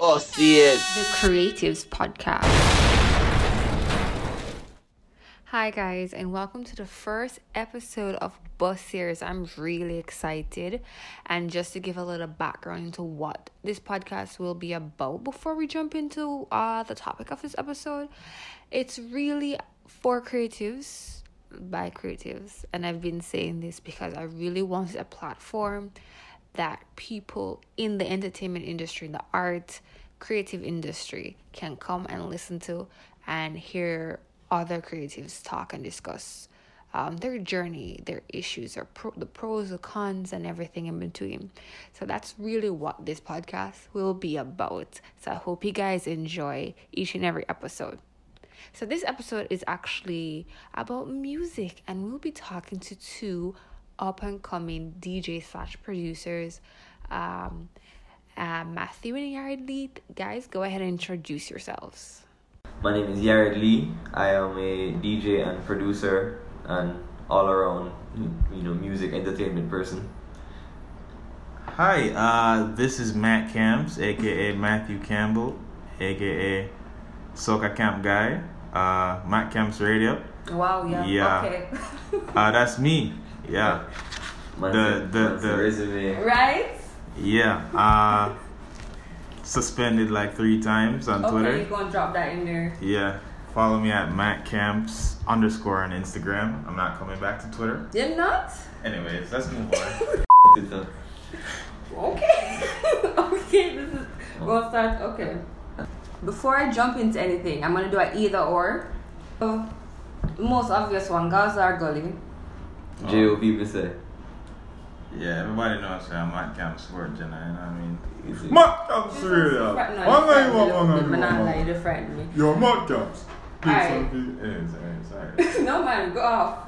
Bussiers. The Creatives Podcast. Hi, guys, and welcome to the first episode of Bus Series. I'm really excited. And just to give a little background into what this podcast will be about before we jump into uh, the topic of this episode, it's really for creatives by creatives. And I've been saying this because I really wanted a platform that people in the entertainment industry, in the art, creative industry can come and listen to and hear other creatives talk and discuss um, their journey, their issues, or pro- the pros, the cons, and everything in between. So that's really what this podcast will be about. So I hope you guys enjoy each and every episode. So this episode is actually about music, and we'll be talking to two up and coming DJ slash producers. Um, uh, Matthew and Yared Lee, guys, go ahead and introduce yourselves. My name is Yared Lee. I am a DJ and producer and all around, you know, music entertainment person. Hi, uh, this is Matt Camps, aka Matthew Campbell, aka Soca Camp Guy, uh, Matt Camps Radio. Wow, yeah. Yeah. Okay. Uh, that's me. Yeah, Man's The- the- man's the- resume. right? yeah. Uh, suspended like three times on Okay, Twitter. you're gonna drop that in there. Yeah, follow me at Matt Camps underscore on Instagram. I'm not coming back to Twitter. You're not? Anyways, let's move on. Okay. okay, this is we'll start okay. Before I jump into anything, I'm gonna do an either or. So, most obvious one, Gaza or Gully. J.O. people say. Yeah, everybody knows that I'm Matt Camps Sport, you know what I mean? Is it- Matt Camps Radio. No, One you guy, frightened one me a man, little bit, one man, I you frightened me. Yo, Matt Camps. Please, Alright. sorry, please. Sorry, sorry. no man, go off.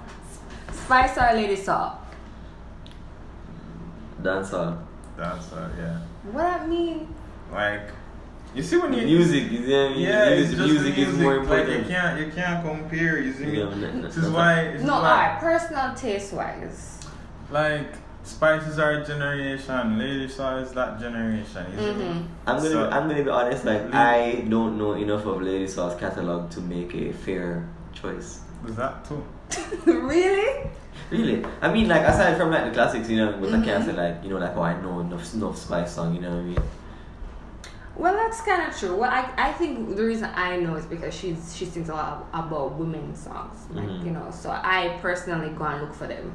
Spice or Lady Saw? Dancer. That's uh, yeah. What that mean? Like, you see when you Music, you see what I mean? Yeah, it's music, just music, the is more Like you important. can't, you can't compare. You see me? Yeah, n- n- This is n- why. This No, is why. alright, personal taste wise. Like, Spices are a generation. Lady Saw is that generation. You? Mm-hmm. I'm gonna, So- be, I'm gonna be honest. Like, I don't know enough of Lady Saw's catalog to make a fair choice. Is that too? really? Really? I mean, like aside from like the classics, you know, but I Mhm. can't say like, you know, like oh I know enough, enough Spice song. You know what I mean? Well, that's kind of true. Well, I, I think the reason I know is because she's she sings a lot about women songs, like Mhm. you know. So I personally go and look for them.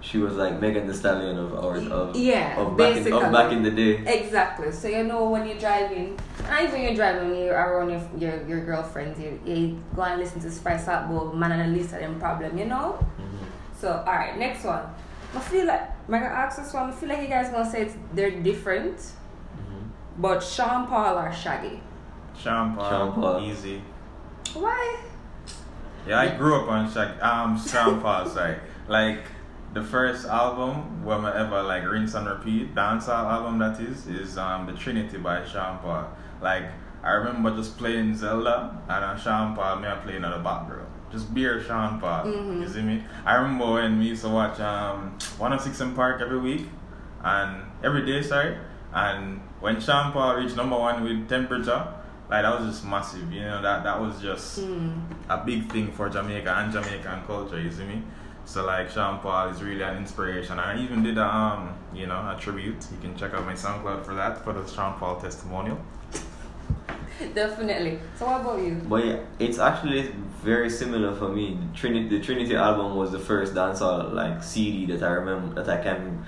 She was like Megan Thee Stallion of our of Yeah, of back, in, of back in the day. Exactly. So you know when you're driving, not even you're driving, when you're around your your, your girlfriends, you, you go and listen to Spice Up, but man and list of them problem, you know. Mhm. So all right, next one. I feel like I'm gonna ask this one. I feel like you guys gonna say it's, they're different. But Sean Paul or Shaggy. Sean Paul. Sean Paul. Easy. Why? Yeah, I grew up on Shaq, um, Sean Paul, sorry. Like, the first album, when I ever, like, rinse and repeat, dancehall album that is, is, um, The Trinity by Sean Paul. Like, I remember just playing Zelda, and uh, Sean Paul, me I playing at the background. Just beer Sean Paul, Mhm. you see me? I remember when we used to watch, um, 106 in Park every week, and every day, sorry, and when Sean Paul reached number one with Temperature, like, that was just massive, you know, that, that was just Mm. a big thing for Jamaica and Jamaican culture, you see me? So like Sean Paul is really an inspiration. I even did a um, you know, a tribute. You can check out my SoundCloud for that for the Sean Paul testimonial. Definitely. So what about you? But yeah, it's actually very similar for me. The Trinity, the Trinity album was the first dancehall like CD that I remember that I can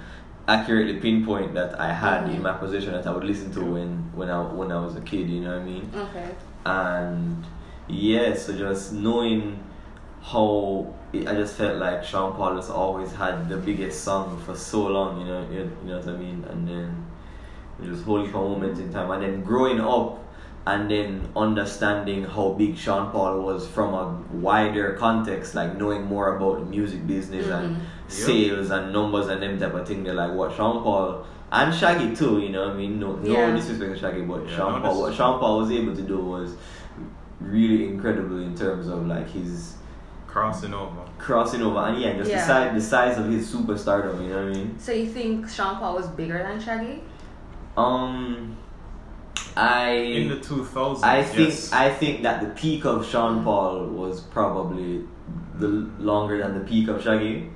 accurately pinpoint that I had Mhm. in my possession that I would listen to when when I when I was a kid. You know what I mean? Okay. and yeah, so just knowing how it, I just felt like Sean Paul has always had the biggest song for so long, you know, you, you know what I mean, and then just holding for moments in time, and then growing up, and then understanding how big Sean Paul was from a wider context, like knowing more about the music business and Mhm. sales and numbers and them type of thing. They're like what Sean Paul and Shaggy too, you know I mean? No, no Yeah. disrespect to Shaggy, but Yeah, Sean no Paul, what. Sean Paul was able to do was really incredible in terms of like his Crossing over. crossing over and yeah, just Yeah. the size the size of his superstardom, you know what I mean? So you think Sean Paul was bigger than Shaggy? Um I in the 2000s. I think yes. I think that the peak of Sean Paul was probably the longer than the peak of Shaggy.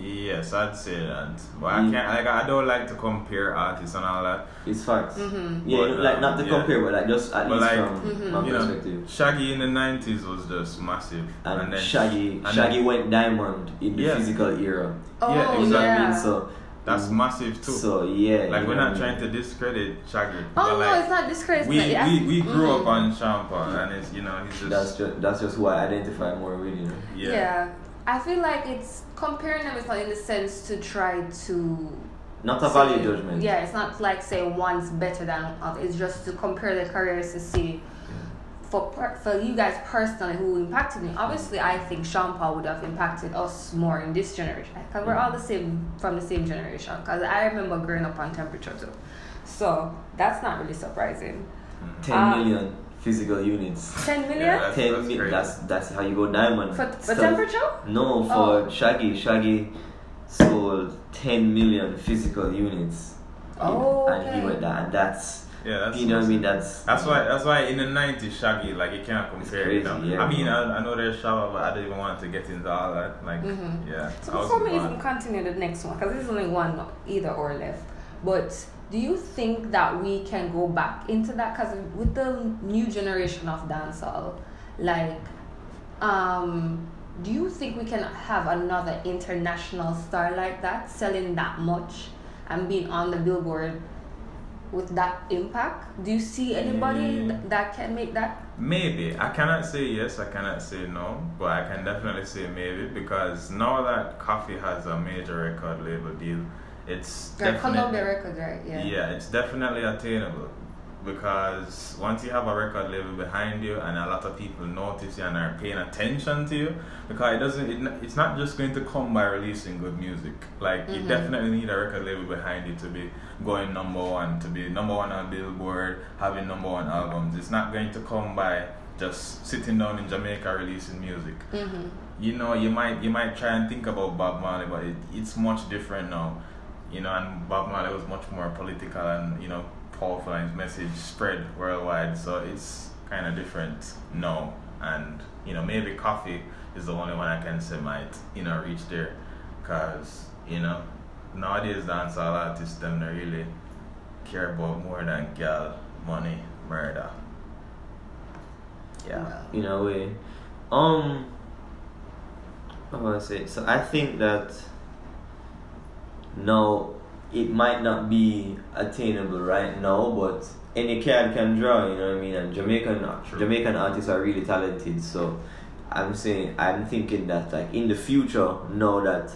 Yes, I'd say that. But Mm. I can't. Like, I don't like to compare artists and all that. It's facts. Mm-hmm. Yeah, But, like not to yeah. compare, but like just at But least like, from Mhm. my You know, perspective. Shaggy in the 90s was just massive. And, then Shaggy, and Shaggy then- went diamond in the Yeah. physical era. Oh, Yeah, You know what I yeah. So That's massive too. So yeah, like we're not trying to discredit Shaggy. Oh but no, like, it's not disgrace. we, but we, we grew Mhm. up on Sean Paul, and it's you know he's just That's just that's just who I identify more with, you know. yeah. Yeah. I feel like it's comparing them is not in the sense to try to Not a say- value judgment. Yeah, it's not like say one's better than other. It's just to compare the careers to see for per- for you guys personally who impacted me. Obviously, I think Sean Paul would have impacted us more in this generation because we're all the same from the same generation. Because I remember growing up on temperature too, so that's not really surprising. Ten Ah. million physical units. Ten million Yeah, that's- Ten that's mi- that's that's how you go diamond. for for Stuff- temperature. No, for Oh. Shaggy. Shaggy sold ten million physical units. Oh, and he went that, and that's Yeah, that's you know what I mean. That's That's why. That's why in the '90s, Shaggy like you can't compare. crazy, it now. yeah. I mean, I, I know there's Shabba, but I don't even want to get into all that. Like, Mhm. yeah. So I was before we even continue the next one, because there's only one either or left, but do you think that we can go back into that? Because with the new generation of dancehall, like, um, do you think we can have another international star like that selling that much and being on the billboard with that impact? Do you see anybody Mm. th- that can make that? Maybe I cannot say yes, I cannot say no, but I can definitely say maybe because now that Koffee has a major record label deal, it's definitely Columbia Records, right? Yeah. yeah, it's definitely attainable because once you have a record label behind you and a lot of people notice you and are paying attention to you because it doesn't it, it's not just going to come by releasing good music like you Mhm. definitely need a record label behind you to be going number one to be number one on billboard having number one albums it's not going to come by just sitting down in jamaica releasing music Mm-hmm. you know, you might you might try and think about Bob Marley, but it, it's much different now. You know, and Bob Marley was much more political and you know powerful, and his message spread worldwide. So it's kind of different now. And you know, maybe Koffee is the only one I can say might you know reach there, cause you know nowadays dancehall artists them they really care about more than girl, money, murder. Yeah. in a way. Um, what was I say? So I think that no, it might not be attainable right now, but any card can draw. You know what I mean? And Jamaican True. Jamaican artists are really talented. So I'm saying I'm thinking that like in the future, now that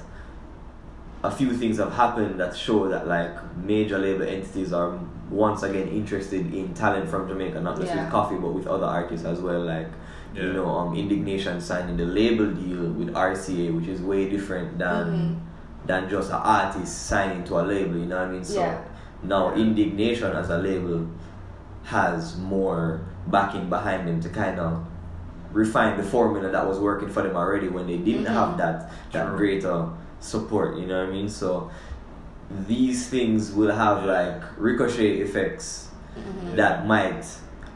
a few things have happened that show that like major label entities are once again interested in talent from Jamaica, not just Yeah. with Koffee but with other artists as well. Like you know, um, Indignation signing the label deal with RCA, which is way different than Mhm. Than just an artist signing to a label. You know what I mean? So Yeah. now Indignation as a label has more backing behind them to kind of refine the formula that was working for them already when they didn't Mhm. have that that True. greater support. You know what I mean? So these things will have like ricochet effects Mhm. that might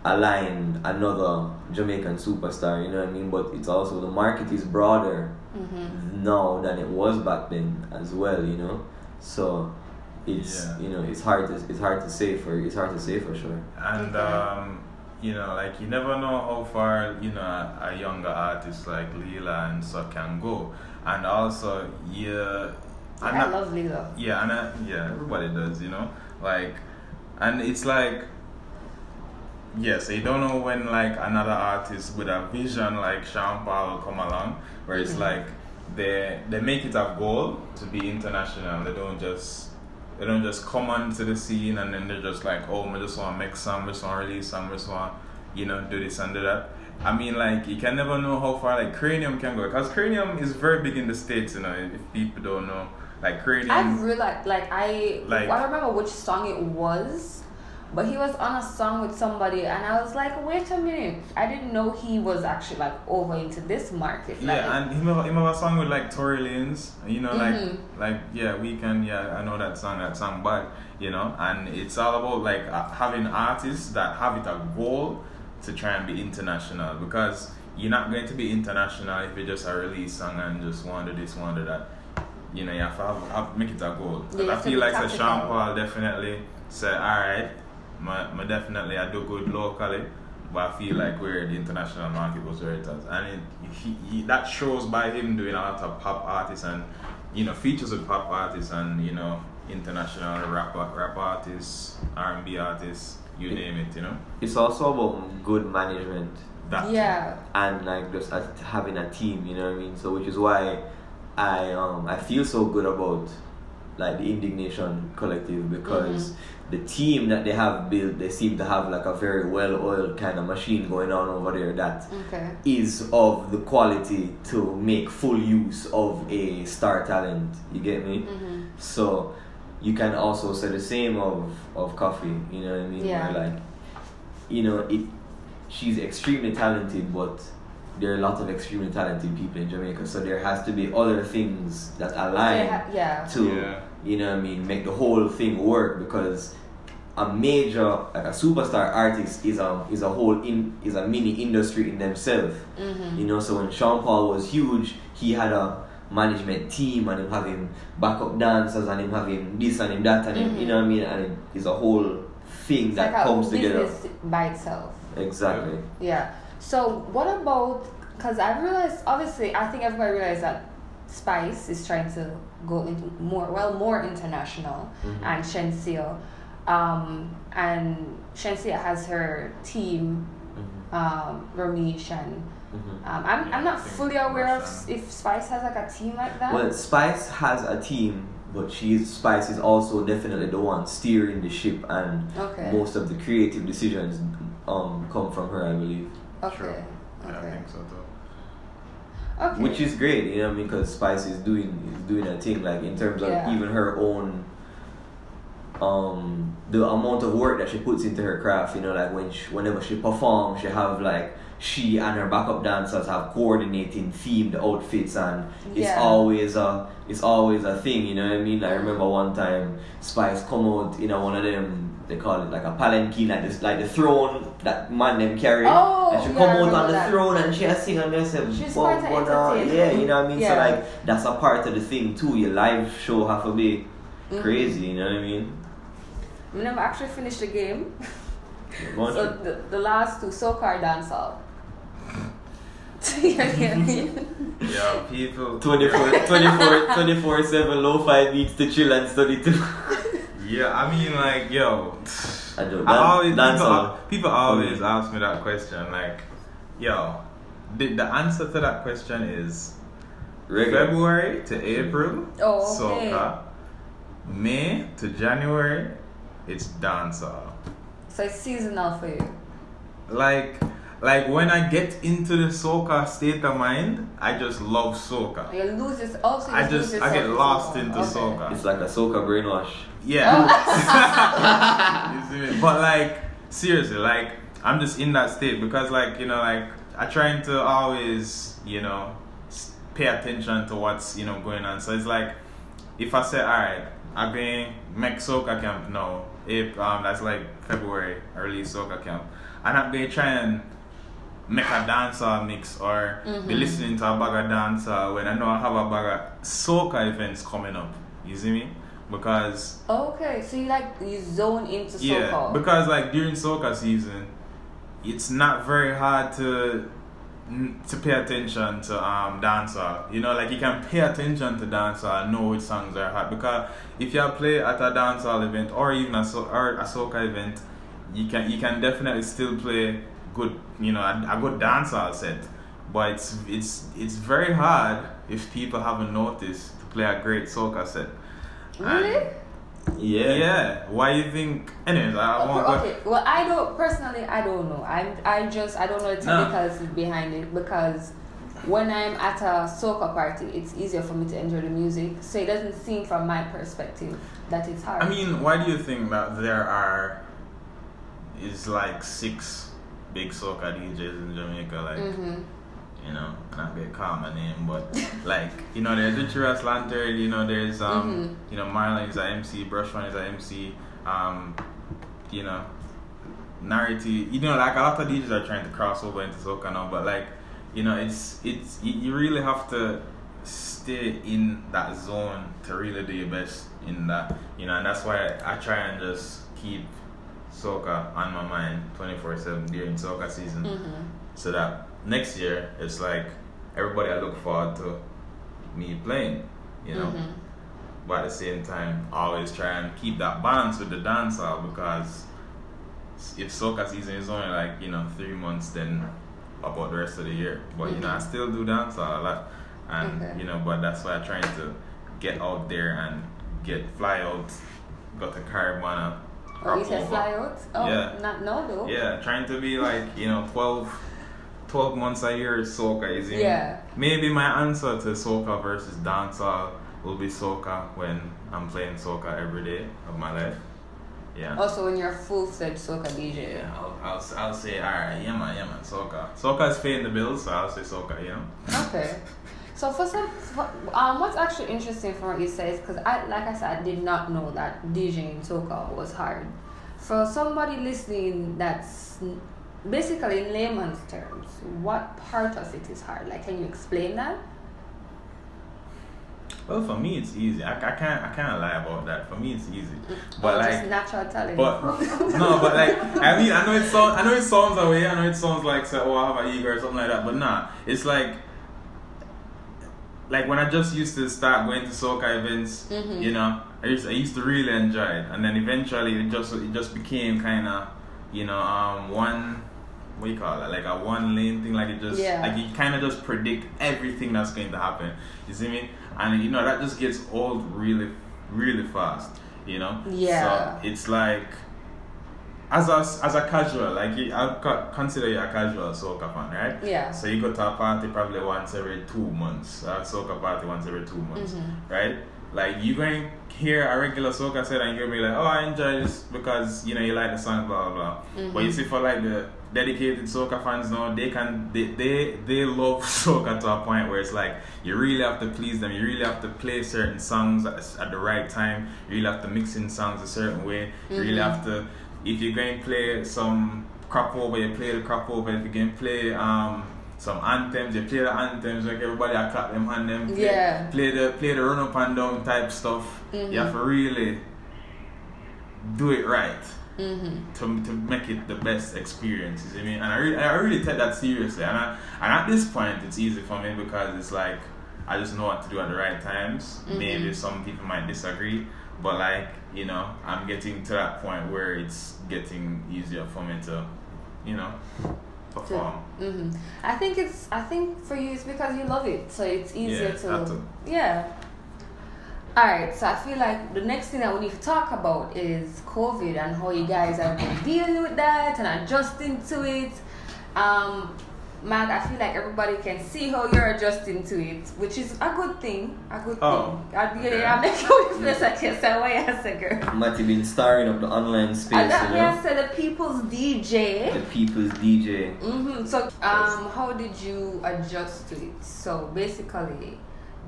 align another Jamaican superstar, you know what I mean? But it's also the market is broader Mhm. now than it was back then as well, you know. So it's Yeah. you know it's hard to it's hard to say for it's hard to say for sure. And um, you know, like you never know how far you know a, a younger artist like Leela and so can go, and also yeah, and I I- love Lilo. yeah, and I, yeah, everybody does, you know, like, and it's like. Yes, you don't know when like another artist with a vision like Sean Paul will come along, where it's Mhm. like they they make it a goal to be international. They don't just they don't just come onto the scene and then they're just like, oh, I just want to make some, just want to release some, just want you know do this and do that. I mean, like you can never know how far like Kranium can go because Kranium is very big in the states. You know, if people don't know, like Kranium. I've realized, like, I Like- I don't remember which song it was, but he was on a song with somebody, and I was like, wait a minute, I didn't know he was actually like over into this market. Like, Yeah, and him have, him have a song with like Tory Lanez, you know, like Mhm. like yeah, Weekend, yeah, I know that song, that song, but you know, and it's all about like uh, having artists that have it a goal to try and be international because you're not going to be international if you just a release song and just to this, to that. You know, you have to have, have, make it a goal. Yeah, I feel like the. Sean Paul definitely said, all right, my, my definitely I do good locally, but I feel like where the international market was where it is, and it, he, he, that shows by him doing a lot of pop artists and you know features with pop artists and you know international rap rap artists, R and B artists, you name it, you know. It's also about good management That yeah, and like just a, having a team, you know what I mean? So which is why I um I feel so good about like the indignation collective because the team that they have built they seem to have like a very well oiled kind of machine going on over there that okay, is of the quality to make full use of a star talent. You get me? hmm So you can also say the same of of Koffee. You know what I mean? Yeah. Where like, you know, it. She's extremely talented, but there are a lot of extremely talented people in Jamaica. So there has to be other things that align yeah, yeah. to, Yeah. You know what I mean, make the whole thing work because. A major, like a superstar artist, is a is a whole in is a mini industry in themselves. hmm You know, so when Sean Paul was huge, he had a management team and him having backup dancers and him having this and him that and him, you know what I mean? And it is a whole thing It's that like comes a together. by itself. Exactly. Yeah. So what about? Because I realized, obviously, I think everybody realized that Spice is trying to go into more, well, more international, Mhm. and Shenseea, um, and Shenseea has her team, Mhm. um, Romeich, and Mhm. um, I'm, I'm not fully aware of Russia. if Spice has like a team like that. Well, Spice has a team, but she's Spice is also definitely the one steering the ship, and Okay. most of the creative decisions um come from her, I believe. okay. Sure. Yeah, I Okay. think so too. Okay. Which is great, you know what I mean? Because Spice is doing is doing a thing like in terms of Yeah. even her own um the amount of work that she puts into her craft you know like when she, whenever she performs she have like she and her backup dancers have coordinating themed outfits and it's Yeah. always a it's always a thing you know what I mean I remember one time Spice come out in a one of them they call it like a palanquin like this like the throne that man them carry Oh, and she yeah, come out on the that. throne and she has sing and they say She's "Wow, quite what, uh," yeah you know what I mean Yeah. so like that's a part of the thing too your live show have to be Mhm. crazy you know what I mean We never actually finished the game. So Shu. the, the last two Soca dance hall. yeah, people 24 24 24 7 lo-fi beats to chill and study too Yeah, I mean like yo I don't I always dance people, all. people always ask me that question, like, yo, the, the answer to that question is Reggae. February to April, Oh, okay. soca. May to January, it's dancehall. So it's seasonal for you. Like, like when I get into the soca state of mind, I just love soca. You lose this also. I just I get lost into soca. It's like a soca brainwash Yeah. you see me? But like seriously, like I'm just in that state because like you know like I trying to always you know pay attention to what's you know going on. So it's like if I say all right, I'm going make soca camp now. If um, that's like February early soca camp, and I'm going to try and make a dancehall mix or be Mhm. listening to a bag of dancehall when I know I have a bag of soca events coming up. You see me? Because Okay, so you like you zone into yeah, because like during soca season, it's not very hard to to pay attention to um dancehall. You know, like you can pay attention to and know which songs are hot. Because if you play at a dancehall event or even a so- or a soca event, you can you can definitely still play good. You know, a, a good dancehall set. But it's it's it's very hard if people haven't noticed to play a great soca set. And- really? yeah yeah. Why you think? Anyways, I won't go. Okay, well, I don't personally. I don't know. I'm. I just I don't know the No. technicalities behind it because when I'm at a soca party, it's easier for me to enjoy the music. So it doesn't seem from my perspective that it's hard. I mean, why do you think that there are is like six big soca DJs in Jamaica, like Mm-hmm. you know, and I get call my name, but like you know, there's Richard Lantern, you know, there's um, Mhm. you know, Marlon is a MC, Brush One is a MC, um, you know, Narity, you know, like a lot of DJs are trying to cross over into soca now, but like, you know, it's it's you, you really have to stay in that zone to really do your best in that, you know, and that's why I try and just keep soca on my mind 24/7 during soca season Mm-hmm. so that next year it's like everybody I look forward to me playing, you know. Mhm. But at the same time, always try and keep that balance with the dancehall because if soca season is only like you know three months, then about the rest of the year. But you know, I Mhm. still do dancehall a lot, and Okay. you know, but that's why I'm trying to get out there and get fly out, go to Caravana. Oh, you said fly out? Oh, Yeah. not no though. Yeah, trying to be like, you know, 12, 12 months a year soca is in. Yeah. Maybe my answer to soca versus dancehall will be soca when I'm playing soca every day of my life. Yeah. Oh, also, when you're a full-fledged soca DJ. Yeah, I'll, I'll, I'll say, alright, yeah man, yeah man, soca. Soca is paying the bills, so I'll say soca, you know? Okay. So for some, for, um, what's actually interesting from what you say is because I, like I said, I did not know that DJing soca was hard. For somebody listening, that's basically in layman's terms, what part of it is hard? Like, can you explain that? Well, for me, it's easy. I, I can't I can't lie about that. For me, it's easy. But or like, just natural talent? But no, but like I mean, I know it sounds, I know it sounds that way. I know it sounds like say, oh, I have an ego or something like that. But nah, it's like, like when I just used to start going to soca events, Mhm. you know, I used I used to really enjoy it, and then eventually it just it just became kind of, you know, um, one. What do you call it? Like a one lane thing. Like it just, Yeah. like you kind of just predict everything that's going to happen. You see me? And you know that just gets old really, really fast. You know? Yeah. So it's like as a as a casual, like you- I'll consider you a casual soca fan, right? Yeah. So you go to a party probably once every two months, a soca party once every two months, Mhm. right? Like you going hear a regular soca set and you're gonna be like, oh, I enjoy this because you know you like the song, blah blah blah. Mhm. But you see, for like the dedicated soca fans now, they can they they they love soca to a point where it's like you really have to please them. You really have to play certain songs at, the- at the right time. You really have to mix in songs a certain way. You really Mhm. have to if you're going to play some crop over, you play the crop over. If you're going to play um some anthems, you play the anthems. Like everybody, I clap them hand them. Play, Yeah. Play the play the run up and down type stuff. Mhm. You have to really do it right Mm-hmm. to, to make it the best experience. You see me? And I really, I really take that seriously. And I, and at this point, it's easy for me because it's like I just know what to do at the right times. Mhm. Maybe some people might disagree, but like you know, I'm getting to that point where it's getting easier for me to, you know, perform. hmm I think it's. I think for you, it's because you love it, so it's easier Yeah, to. too. Yeah. All right, so I feel like the next thing that we need to talk about is COVID and how you guys have been dealing with that and adjusting to it. Um, Mag, I feel like everybody can see how you're adjusting to it, which is a good thing. A good Oh, thing. I, okay. yeah, I'm making you feel like you're saying what you said, girl. Matty been starring up the online space, And that you know. said the people's DJ. The people's DJ. Mm-hmm. So, um, how did you adjust to it? So, basically,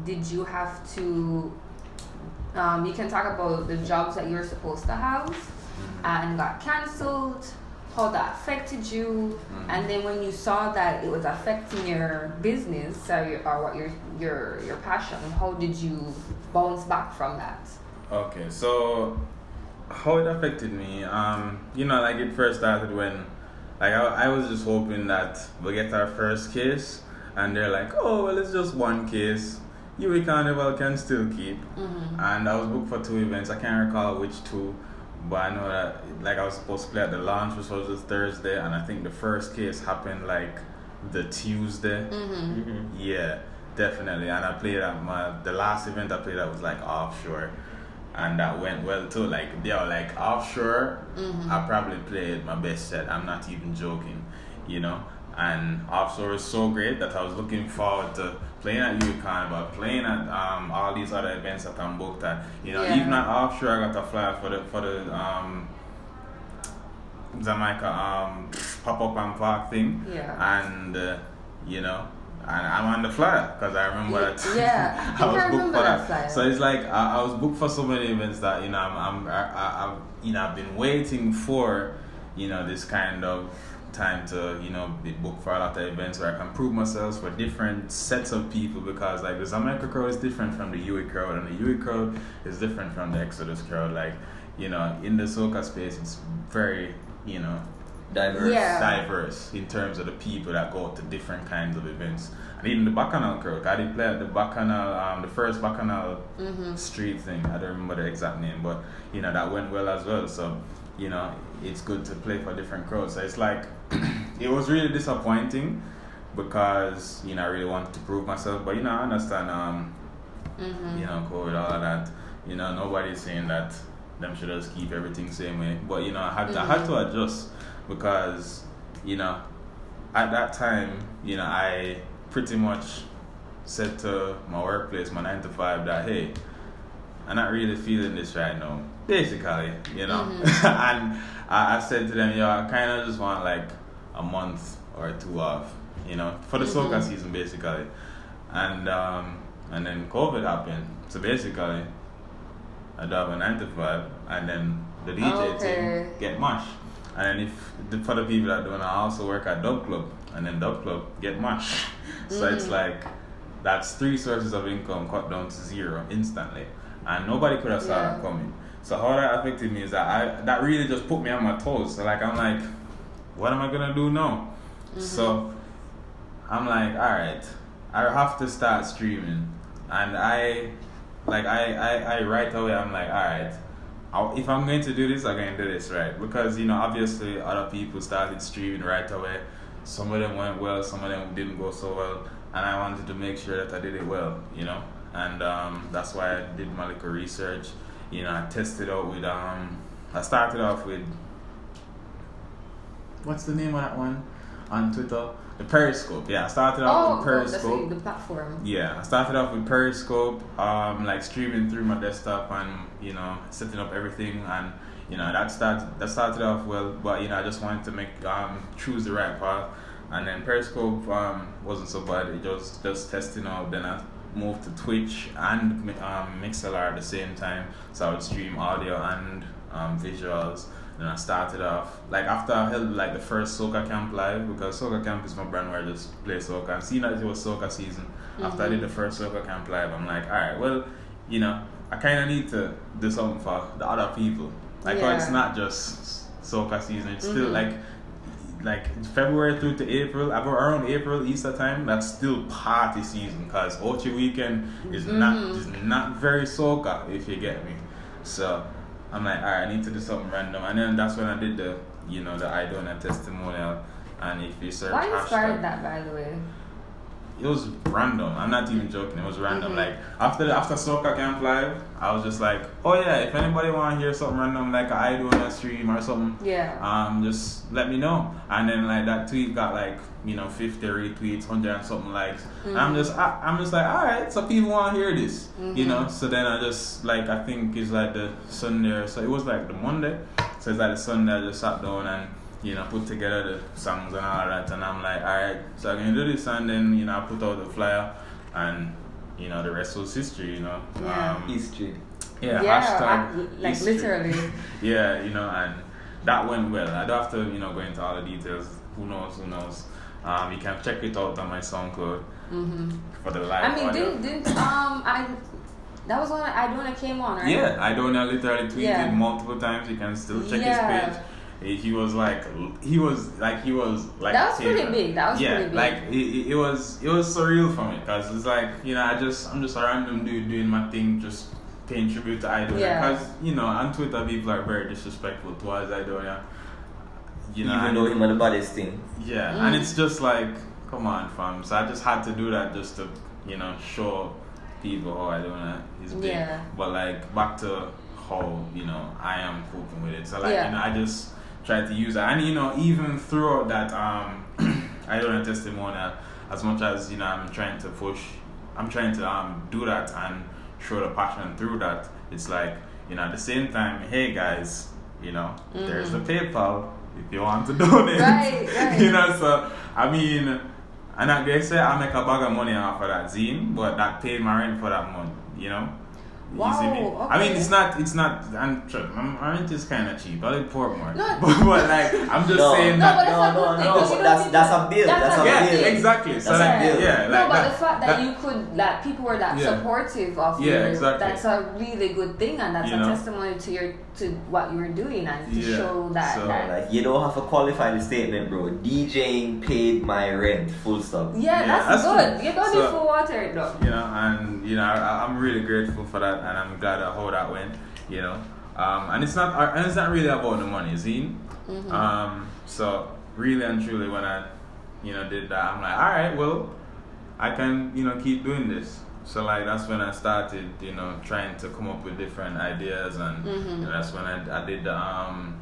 did you have to? Um, you can talk about the jobs that you were supposed to have and got cancelled. How that affected you, Mhm. and then when you saw that it was affecting your business or, your, or what your your your passion, how did you bounce back from that? Okay, so how it affected me, um, you know, like it first started when, like, I, I was just hoping that we'll get our first case, and they're like, oh, well, it's just one case. UWI Carnival can still keep. Mm-hmm. And I was booked for two events. I can't recall which two, but I know that, like, I was supposed to play at the launch, which was this Thursday, and I think the first case happened, like, the Tuesday. Mm-hmm. hmm Yeah, definitely. And I played at my the last event I played at was like offshore, and that went well too. Like they were like offshore. Mhm. I probably played my best set. I'm not even joking, you know. And offshore is so great that I was looking forward to playing at UConn, but playing at um, all these other events that I'm booked at. You know, Yeah. even at offshore, I got a flyer for the for the um, Jamaica um pop up and park thing. Yeah. And uh, you know, and I'm on the flyer because I remember Ye- that. yeah, I I remember that flyer. So it's like I, I was booked for so many events that you know I'm, I'm I, I, I've you know I've been waiting for you know this kind of time to you know be booked for a lot of events where I can prove myself for different sets of people because like the Jamaica crowd is different from the UWI crowd and the UWI crowd is different from the Xodus crowd. Like you know in the soca space it's very you know Diverse. Yeah. diverse in terms of the people that go to different kinds of events. And even the Bacchanal crowd, I did play at the Bacchanal, um, the first Bacchanal Mm-hmm. street thing. I don't remember the exact name, but you know that went well as well. So you know it's good to play for different crowds. So it's like it was really disappointing because you know I really wanted to prove myself, but you know I understand. Um, Mm-hmm. you know, COVID, all of that. You know, nobody's saying that them should just keep everything same way. But you know, I had to, I had to adjust because you know, at that time, you know, I pretty much said to my workplace, my nine to five, that hey, I'm not really feeling this right now. Basically, you know, mm-hmm. and I, I said to them, yo, I kind of just want like a month or two off, you know, for the soca mm-hmm. season, basically. And um, and then COVID happened, so basically, I do have a nine to five, and then the DJ oh, Okay. team get mush. And then if the, for the people that don't, I also work at Dub Club, and then Dub Club get mush. so it's mm-hmm. like that's three sources of income cut down to zero instantly, and nobody could have saw that coming. So how that affected me is that I that really just put me on my toes. So like I'm like, what am I gonna do now? So I'm like, all right, I have to start streaming, and I, like, I, I, I right away, I'm like, all right, I'll, if I'm going to do this, I'm going to do this right because you know, obviously, other people started streaming right away. Some of them went well, some of them didn't go so well, and I wanted to make sure that I did it well, you know, and um, that's why I did my little research. You know, I tested out with um, I started off with what's the name of that one on Twitter? The Periscope. Yeah, I started off Oh, with oh, that's Periscope. the, the platform. Yeah, I started off with Periscope, um, like streaming through my desktop and you know setting up everything, and you know that started that started off well, but you know I just wanted to make um choose the right path, and then Periscope um wasn't so bad. It just just testing out. Then I moved to Twitch and um, Mixlr at the same time, so I would stream audio and um, visuals. Then I started off like after I held like the first Soca Camp live because Soca Camp is my brand where I just play Soca. And seeing that it was Soca season, after I did the first Soca Camp live, I'm like, all right, well, you know, I kind of need to do something for the other people. Like, oh, it's not just Soca season; it's still like like February through to April, around April, Easter time, that's still party season because Ochi weekend is not mm-hmm. is not very soca if you get me. So I'm like, alright, I need to do something random, and then that's when I did the you know the Idonia testimonial, and if you search Why hashtag- inspired that, by the way? It was random. I'm not even joking. It was random. Mhm. Like after the after Soca Camp Live, I was just like, oh yeah, if anybody want to hear something random like I do on a stream or something, Yeah. um, just let me know. And then like that tweet got like you know 50 retweets, 100 and something likes. And I'm just I, I'm just like, all right, so people want to hear this, you know. So then I just like I think it's like the Sunday, so it was like the Monday. So it's like the Sunday I just sat down and you know put together the songs and all that, and I'm like, all right, so I'm gonna do this, and then you know I put out the flyer, and you know the rest was history, you know. Yeah. Um, History. yeah, Yeah, hashtag I- like history. literally. yeah, you know, and that went well. I don't have to, you know, go into all the details. Who knows? Who knows? Um, you can check it out on my SoundCloud hmm for the live. I mean, audio. didn't didn't um I that was when I when I came on, right? Yeah, I don't know. Literally tweeted Yeah. multiple times. You can still check Yeah. his page. He- He was like, he was like, he was like. That was pretty favorite. big. That was yeah, pretty big. like it, it, it was, it was surreal for me because it's like you know, I just, I'm just a random dude doing my thing, just paying tribute to Idonia. Yeah. Because you know, on Twitter, people are very disrespectful towards Idonia. You know, Even and- though him and the baddest thing. yeah, Mm. and it's just like, come on, fam. So I just had to do that just to, you know, show people how I doing it is big. Yeah. But like back to how you know I am coping with it. So like Yeah. you know I just try to use that, and you know even throughout that um Idonia testimonial as much as you know I'm trying to push, I'm trying to um do that and show the passion through that. It's like you know at the same time, hey guys, you know there's the Mm-hmm. PayPal. if you want to donate. Right, right. you know, so I mean, and I guess I make a bag of money off of that zine, but that paid my rent for that month. You know. You Wow, see me? I mean, it's not, it's not, and tr- my my rent is kind of cheap. I live Portmore. No. but, but like, I'm just No. saying No, that. but that's No, a good no, thing. no, 'cause you but don't that's- that's a bill, that's a yeah, bill. exactly. So That's a like, bill. yeah, no, like but that, the fact that, that- you could, that people were that Yeah. supportive of Yeah, you, exactly. that's a really good thing, and that's You a know? testimony to your to what you were doing and to Yeah. show that. So, that Like you don't have to qualify the statement, bro. DJing paid my rent. Full stop. yeah, Yeah, that's, that's good. good. You don't So- need full water though. you know, and you know, I, I'm really grateful for that, and I'm glad at how that went. You know, um, and it's not, and it's not really about the money, see. Mhm. Um, so really and truly, when I, you know, did that, I'm like, all right, well, I can, you know, keep doing this. So like that's when I started, you know, trying to come up with different ideas, and Mhm. you know, that's when I, I did the um,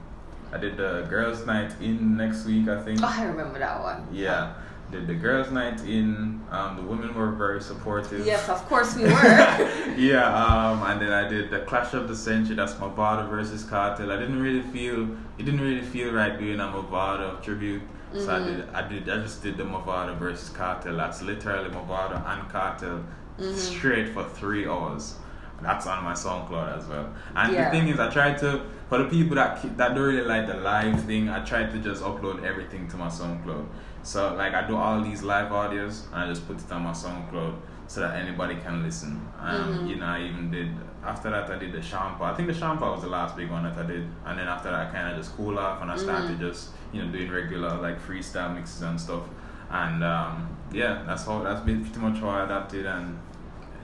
I did the girls' night in next week, I think. Oh, I remember that one. Yeah, did the girls' night in. Um, the women were very supportive. Yes, of course we were. yeah, um, and then I did the Clash of the Century. That's Mavado versus Kartel. I didn't really feel it didn't really feel right doing a Mavado tribute, so I Mhm. did I did I just did the Mavado versus Kartel. That's literally Mavado and Kartel Mhm. straight for three hours. That's on my SoundCloud as well. And Yeah. the thing is, I tried to for the people that that don't really like the live thing. I tried to just upload everything to my SoundCloud. So like I do all these live audios and I just put it on my SoundCloud so that anybody can listen. Um, Mhm. You know, I even did after that I did the Sean Paul. I think the Sean Paul was the last big one that I did, and then after that I kind of just cool off and I started Mhm. just you know doing regular like freestyle mixes and stuff. And um, yeah, that's how that's been pretty much how I adapted. And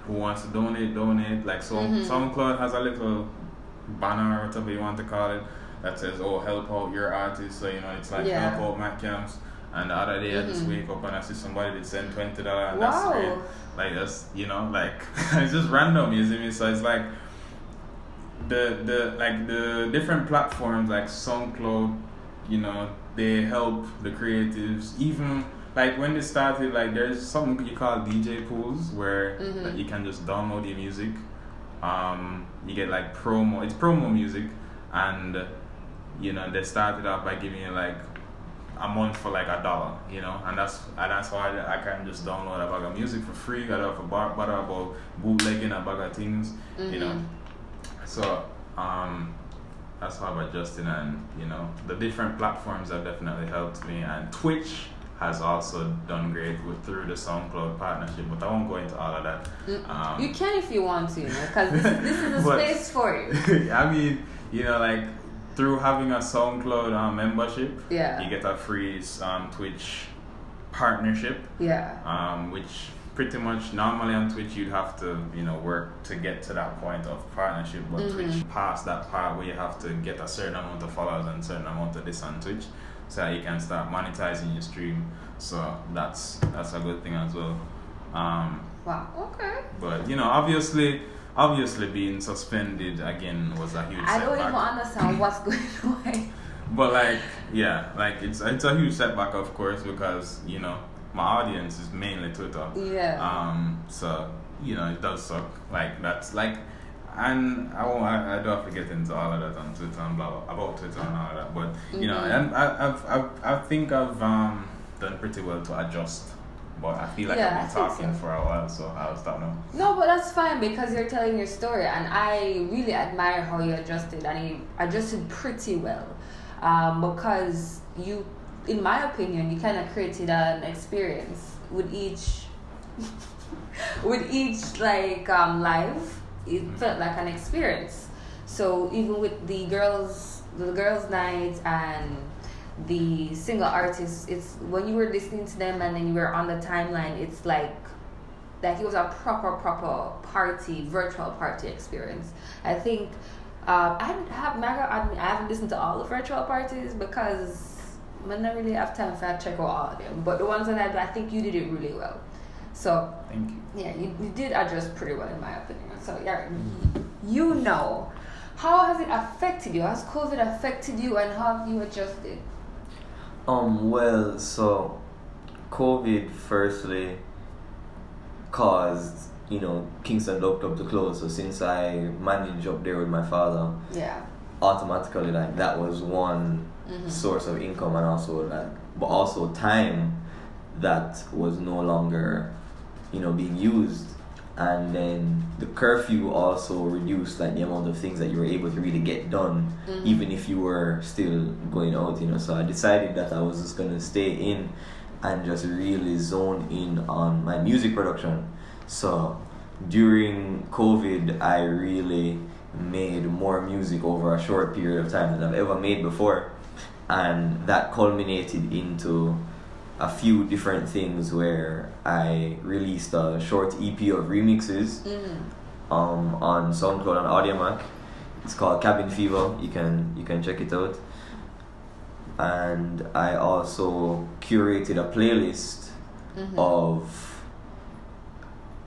who wants to donate, donate. Like so, Mhm. SoundCloud has a little banner or whatever you want to call it that says, "Oh, help out your artist." So you know, it's like Yeah. help out Matt Camps. And the other day I just Mhm. wake up and I see somebody that send twenty dollars. and Wow. That's great. Like that's you know like it's just random. You see me? So it's like the the like the different platforms like SoundCloud, you know, they help the creatives. Even like when they started, like there's something you call DJ pools where Mhm. like, you can just download your music. Um, you get like promo. It's promo music, and you know they started off by giving you like a month for like a dollar, you know, and that's and that's why I, I can just download a bag of music for free. I don't have to bother about bootlegging a bag of things, you know. Mhm. So um, that's how I'm adjusting, and you know, the different platforms have definitely helped me, and Twitch has also done great with through the SoundCloud partnership. But I won't go into all of that. Mm, Um, you can if you want to, because this, this is a space for you. I mean, you know, like through having a SoundCloud um, membership, Yeah. you get a free um, Twitch partnership, Yeah. um, which pretty much normally on Twitch you'd have to you know work to get to that point of partnership, but Mhm. Twitch past that part where you have to get a certain amount of followers and certain amount of this on Twitch, so that you can start monetizing your stream. So that's that's a good thing as well. Um, Wow. Okay. but you know, obviously, obviously being suspended again was a huge. I don't setback. even understand what's going on. But like, yeah, like it's it's a huge setback, of course, because you know my audience is mainly Twitter. Yeah. Um, so you know it does suck. Like that's like, and I won't. I, I don't have to get into all of that on Twitter and blah, blah about Twitter and all of that. But you know, Mhm. and I I've, I've I think I've um done pretty well to adjust. But I feel like Yeah, I've been talking so. for a while, so I'll stop now. No, but that's fine because you're telling your story, and I really admire how you adjusted, and you adjusted pretty well. Um, because you, in my opinion, you kind of created an experience with each, with each like um, live. It felt like an experience. So even with the girls, the girls' night and the single artists, it's when you were listening to them and then you were on the timeline. It's like like it was a proper proper party virtual party experience. I think uh, i haven't Maga, I, mean, I haven't listened to all the virtual parties because I don't really have time for check out all of them. But the ones that I, I think you did it really well. So Thank you. yeah you, you did address pretty well in my opinion. So yeah you know how has it affected you? Has covid affected you and how have you adjusted Um, well, so COVID firstly caused, you know, Kingston locked up to close. So since I managed up there with my father, yeah automatically like that was one Mhm. source of income and also like but also time that was no longer you know being used and then the curfew also reduced like the amount of things that you were able to really get done Mhm. even if you were still going out you know. So i decided that i was just going to stay in and just really zone in on my music production. So during covid i really made more music over a short period of time than i've ever made before. And that culminated into a few different things where I released a short EP of remixes Mhm. um, on SoundCloud and Audiomack. It's called Cabin Fever. You can you can check it out. And I also curated a playlist Mhm. of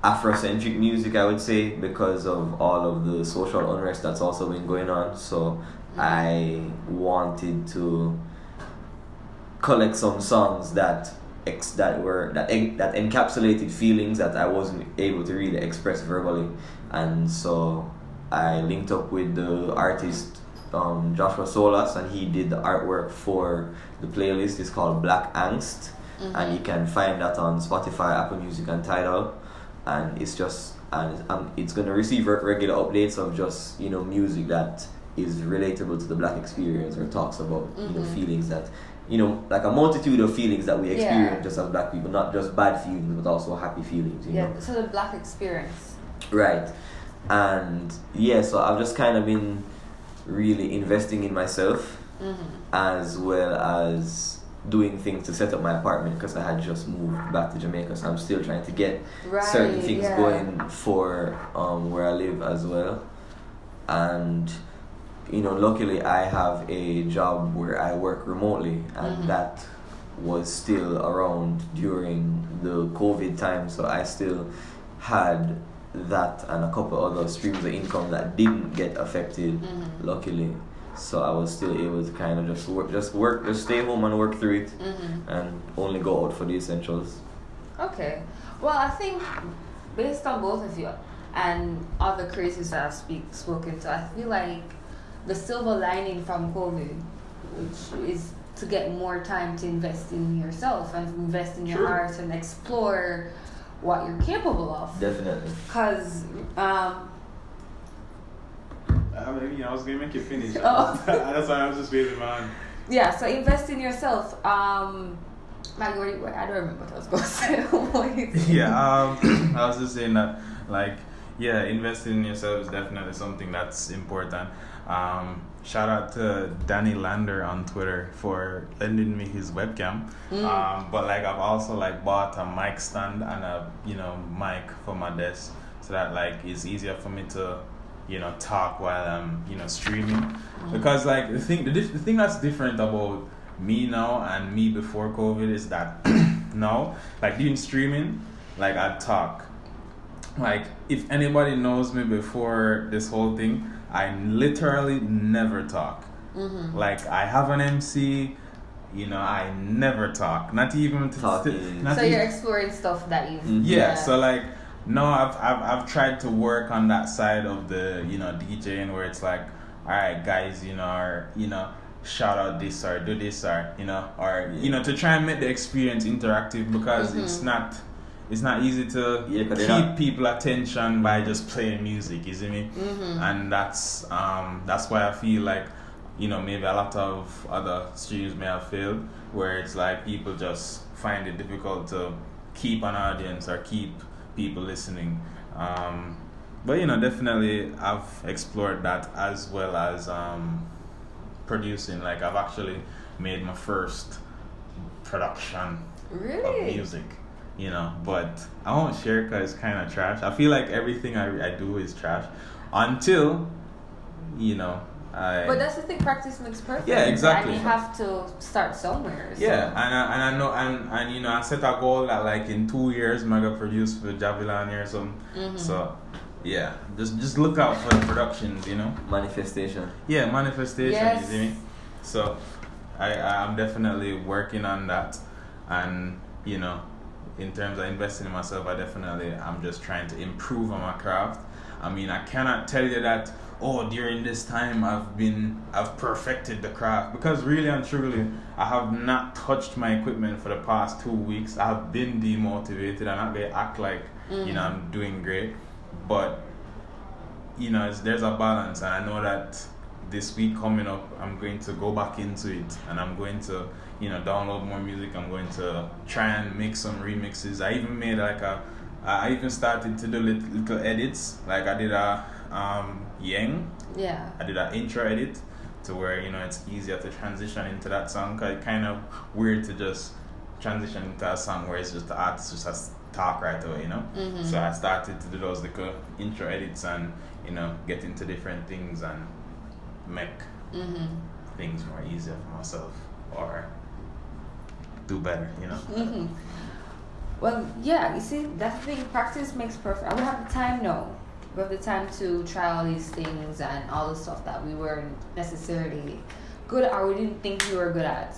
Afrocentric music, I would say, because of all of the social unrest that's also been going on. So I wanted to collect some songs that ex- that were that en- that encapsulated feelings that I wasn't able to really express verbally, and so I linked up with the artist um, Joshua Solas, and he did the artwork for the playlist. It's called Black Angst, and you can find that on Spotify, Apple Music, and Tidal. And it's just and um, it's gonna receive re- regular updates of just you know music that is relatable to the black experience or talks about you know Mhm. feelings that you know like a multitude of feelings that we Yeah. experience just as black people, not just bad feelings but also happy feelings. You Yeah, know. so the black experience. Right. And yeah, so I've just kind of been really investing in myself Mhm. as well as doing things to set up my apartment because I had just moved back to Jamaica, so I'm still trying to get Right. certain things yeah. going for um, where I live as well. And you know, luckily I have a job where I work remotely, and Mhm. that was still around during the COVID time, so I still had that and a couple other streams of income that didn't get affected Mhm. luckily so i was still able to kind of just work just work just stay home and work through it Mhm. and only go out for the essentials Okay. Well, I think based on both of you and other creators that I've speak, spoken to, I feel like the silver lining from COVID, which is to get more time to invest in yourself and invest in your True. heart and explore what you're capable of. definitely Because, um, I, mean, I was gonna make you finish. Oh. That's why I was just waving my hand. yeah, so invest in yourself. Um, Maggie, what do I don't remember what I was going to say. What you saying? yeah, um, I was just saying that, like, yeah, investing in yourself is definitely something that's important. Um, shout out to Danny Lander on Twitter for lending me his webcam. Mm. Um, but like, I've also like bought a mic stand and a you know mic for my desk, so that like it's easier for me to you know talk while I'm you know streaming. Because like the thing, the, the thing that's different about me now and me before COVID is that now, like doing streaming, like I talk. Like if anybody knows me before this whole thing, I literally never talk. Mhm. Like I have an MC, you know, I never talk. Not even to, Talking. not So even- you're exploring stuff that you. Mhm. yeah, so like no I've, I've I've tried to work on that side of the you know DJing where it's like all right guys you know or you know shout out this or do this or you know or you know to try and make the experience interactive because it's Mhm. not it's not easy to Yeah, keep not- people attention by just playing music you see me? Mhm. and that's um that's why I feel like you know maybe a lot of other streams may have failed where it's like people just find it difficult to keep an audience or keep people listening. Um but you know definitely I've explored that as well as um producing. Like I've actually made my first production of music, you know. But I won't share because it's kind of trash. I feel like everything I, I do is trash until, you know, I. But that's the thing. Practice makes perfect. Yeah, exactly. And you have to start somewhere. so- yeah, and I, and I know and, and you know I set a goal that like in two years I'm gonna produce for Jahvillani or something. Mhm. So yeah, just just look out for the productions, you know. manifestation Yeah, manifestation. Yes. You see me? So, I I'm definitely working on that, and you know, in terms of investing in myself, I definitely I'm just trying to improve on my craft. I mean, I cannot tell you that. Oh, during this time I've been I've perfected the craft because really and truly I have not touched my equipment for the past two weeks. I've been demotivated. I'm not gonna act like you know mm. I'm doing great, but you know it's, there's a balance, and I know that this week coming up I'm going to go back into it, and I'm going to you know download more music. I'm going to try and make some remixes. I even made like a I even started to do little, little edits. Like I did a um, Yang. Yeah. I did an intro edit to where you know it's easier to transition into that song. Cause it's kind of weird to just transition into a song where it's just the artist just has to talk right away, you know. Mhm. So I started to do those little intro edits and you know get into different things and make Mhm. things more easier for myself or do better, you know. Mhm. Well, yeah. You see, that's the thing. Practice makes perfect. We have the time now. We have the time to try all these things and all the stuff that we weren't necessarily good at or we didn't think we were good at.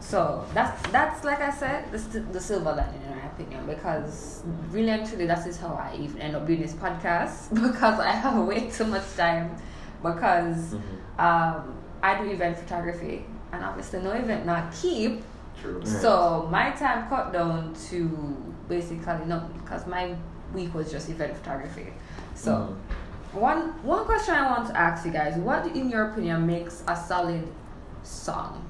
So that's that's like I said, the, the silver lining in my opinion because really and truly that is how I even end up doing this podcast because I have way too much time because Mhm. um, I do event photography and obviously no event not keep True. so my time cut down to basically nothing because my week was just event photography. So Mhm. one one question I want to ask you guys: What, in your opinion, makes a solid song?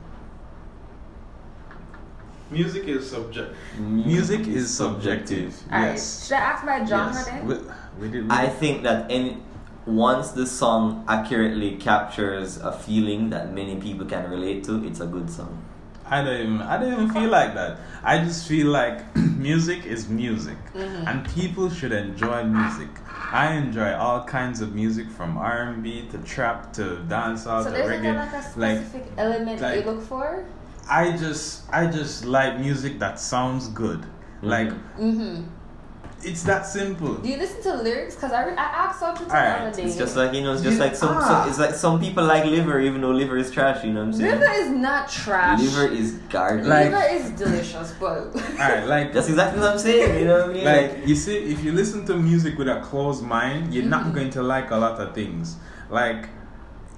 Music is subject. Music Music is is subjective. Alright, Yes. Should I ask by genre Yes. then? We, we did. We I did- think that any once the song accurately captures a feeling that many people can relate to, it's a good song. I don't even I don't even feel like that. I just feel like music is music, Mhm. and people should enjoy music. I enjoy all kinds of music from R and B to trap to dancehall so to there's reggae. like a specific element like- you look for. I just I just like music that sounds good. Like Mm-hmm. It's that simple. Do you listen to lyrics? Because I, re- I asked Ultra the Alright, other day. It's just like you know, it's just You- like some, ah. so, it's like some people like liver even though liver is trash. You know what I'm saying? liver is not trash. Liver is garbage. Like- liver is delicious, but Alright, like That's exactly what I'm saying. You know what I mean? like you see if you listen to music with a closed mind you're Mhm. not going to like a lot of things like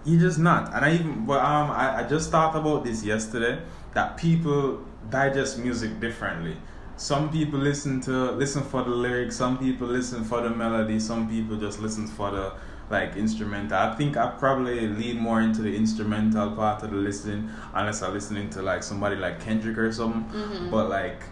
you're just not and i even but um I, I just thought about this yesterday that people digest music differently some people listen to listen for the lyrics some people listen for the melody some people just listen for the like instrumental. I think i probably lean more into the instrumental part of the listening unless i'm listening to like somebody like kendrick or something. Mhm. but like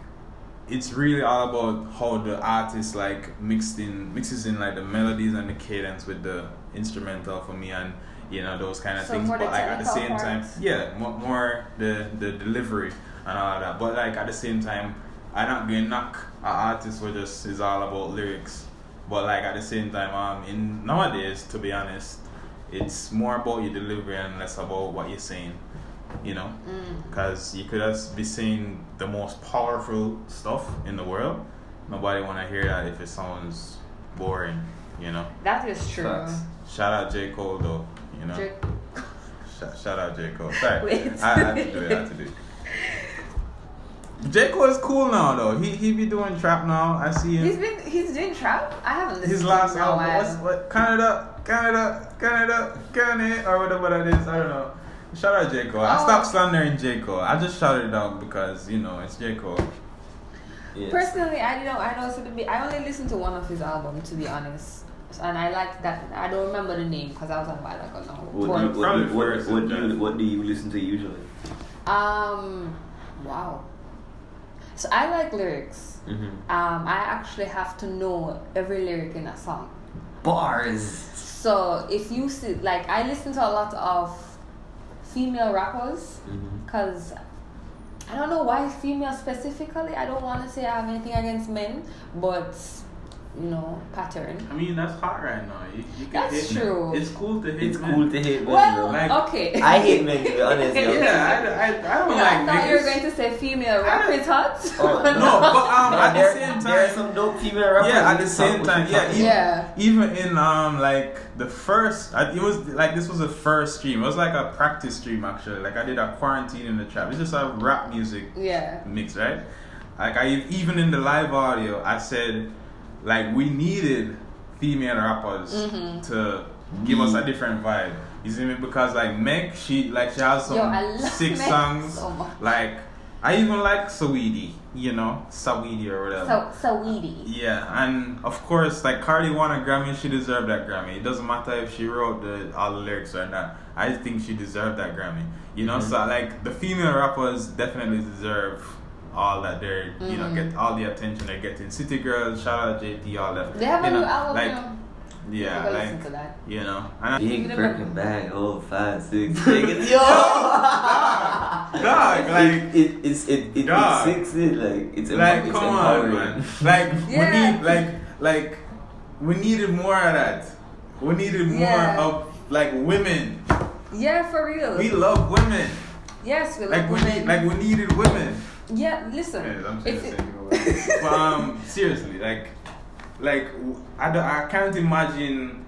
it's really all about how the artist like mixed in mixes in like the melodies and the cadence with the instrumental for me and you know those kind of So things. but like at the same time yeah more, more the the delivery and all that. But like at the same time i'm not gonna knock an artist who just is all about lyrics but like at the same time um in nowadays to be honest it's more about your delivery and less about what you're saying you know Mm. because you could just be saying the most powerful stuff in the world. Nobody want to hear that if it sounds boring, you know. that is true. Facts. Shout out J Cole though, you know. Drake- Shout, shout out J Cole. Sorry, Wait. I, I have to do it. I have to do it. J Cole is cool now though. He he be doing trap now. I see him. He's been he's doing trap. I haven't listened His last him album while. was what Canada, Canada, Canada, Canada, or whatever that is. I don't know. Shout out J Cole. I Oh. stopped slandering J Cole. I just shouted it out because you know it's J Cole. Yes. Personally, I don't. I know so to be. I only listened to one of his albums, to be honest, and I liked that. I don't remember the name because I was on a while ago now. What, But, do you, what, do you- what, what, do you, what do you listen to usually? um, wow. So I like lyrics. Mm-hmm. Um, I actually have to know every lyric in a song. Bars. So if you see, like, I listen to a lot of female rappers Mm-hmm. because I don't know why female specifically. I don't want to say I have anything against men, but you know, pattern. I mean that's hot right now. You, you can That's hate true. Men. It's cool to hate It's men. cool to hate men, Well. Like- okay. I hate men, to be honest. Yeah, I, I, I don't You know, like I thought you were going to say female rap don't- is hot. Oh, No, but um, No, at there, the same there are time, some dope female rappers. yeah, at the same song, time, yeah, even, Yeah. even in um like the first, it was like this was a first stream. It was like a practice stream actually. Like I did a quarantine in the trap. It's just a rap music yeah. mix, right? Like I even in the live audio, I said like we needed female rappers Mm-hmm. to give us a different vibe. You see me? Because like Meg, she like she has some Yo, six Meg songs. so much. Like I even like Saweetie, you know, Saweetie or whatever. So so weedy. Yeah, and of course, like Cardi won a Grammy, she deserved that Grammy. It doesn't matter if she wrote the all the lyrics or not. I think she deserved that Grammy. You know, so like the female rappers definitely deserve all that they're you know Mhm. get all the attention they're getting. City Girls, shout out JT, all that. They have a know, new album. like you know. yeah, like listen to that. you know, and I, Big Even Birkin if- bag, oh five, six, niggas. Yo! dog, like. it, it, it's it, it, Dog. it's sexy, like it's, like it's come on man like Yeah. we need like like we needed more of that we needed more Yeah. of like women Yeah, for real. we love women yes, we love like we need like we needed women yeah, listen. Yes, I'm serious, but um seriously like like I, don't, I can't imagine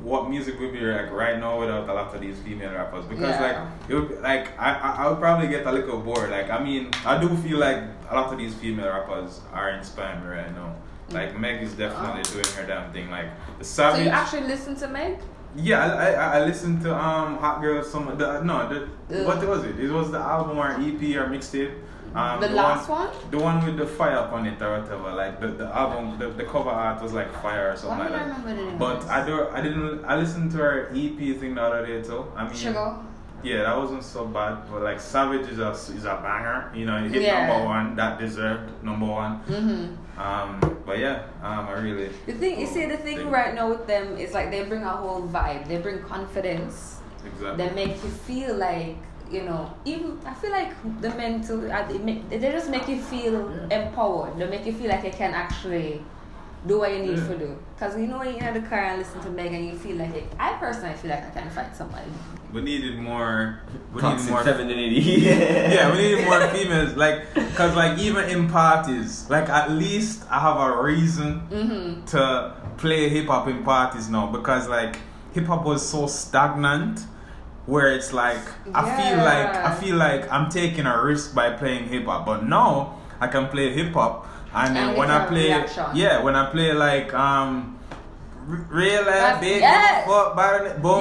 what music would be like right now without a lot of these female rappers because Yeah. like it would be, like I, I I would probably get a little bored like I mean I do feel like a lot of these female rappers are inspiring me right now like Meg is definitely doing her damn thing like the so you actually listen to Meg? yeah I, I I listened to um Hot Girl some the no the Ugh. what was it it was the album or EP or mixtape um the last one? the one with the fire on it or whatever, like the, the album, the, the cover art was like fire or something Why like don't I that. remember the? But I do, I didn't, I listened to her EP thing the other day too. I mean. Sugar. yeah, that wasn't so bad. But like Savage is a is a banger, you know, it hit Yeah. number one, that deserved number one. Mm-hmm. Um, but yeah, um, I really. The thing, you see, the thing Thing. right now with them is like they bring a whole vibe. They bring confidence. Exactly. They make you feel like you know. Even I feel like the mental. uh, They, they just make you feel Yeah. empowered. They make you feel like you can actually do what you need Yeah. to do. Cause you know when you're in the car and listen to Megan, you feel like it. I personally feel like I can fight somebody. We needed more. We needed Toxic more. femininity. yeah, we needed more females. Like, cause like even in parties, like at least I have a reason Mm-hmm. to play hip hop in parties now because like hip hop was so stagnant where it's like I feel like I feel like I'm taking a risk by playing hip hop but now I can play hip hop and then And when I I play reaction. yeah when I play like um real life That's- big yes. fuck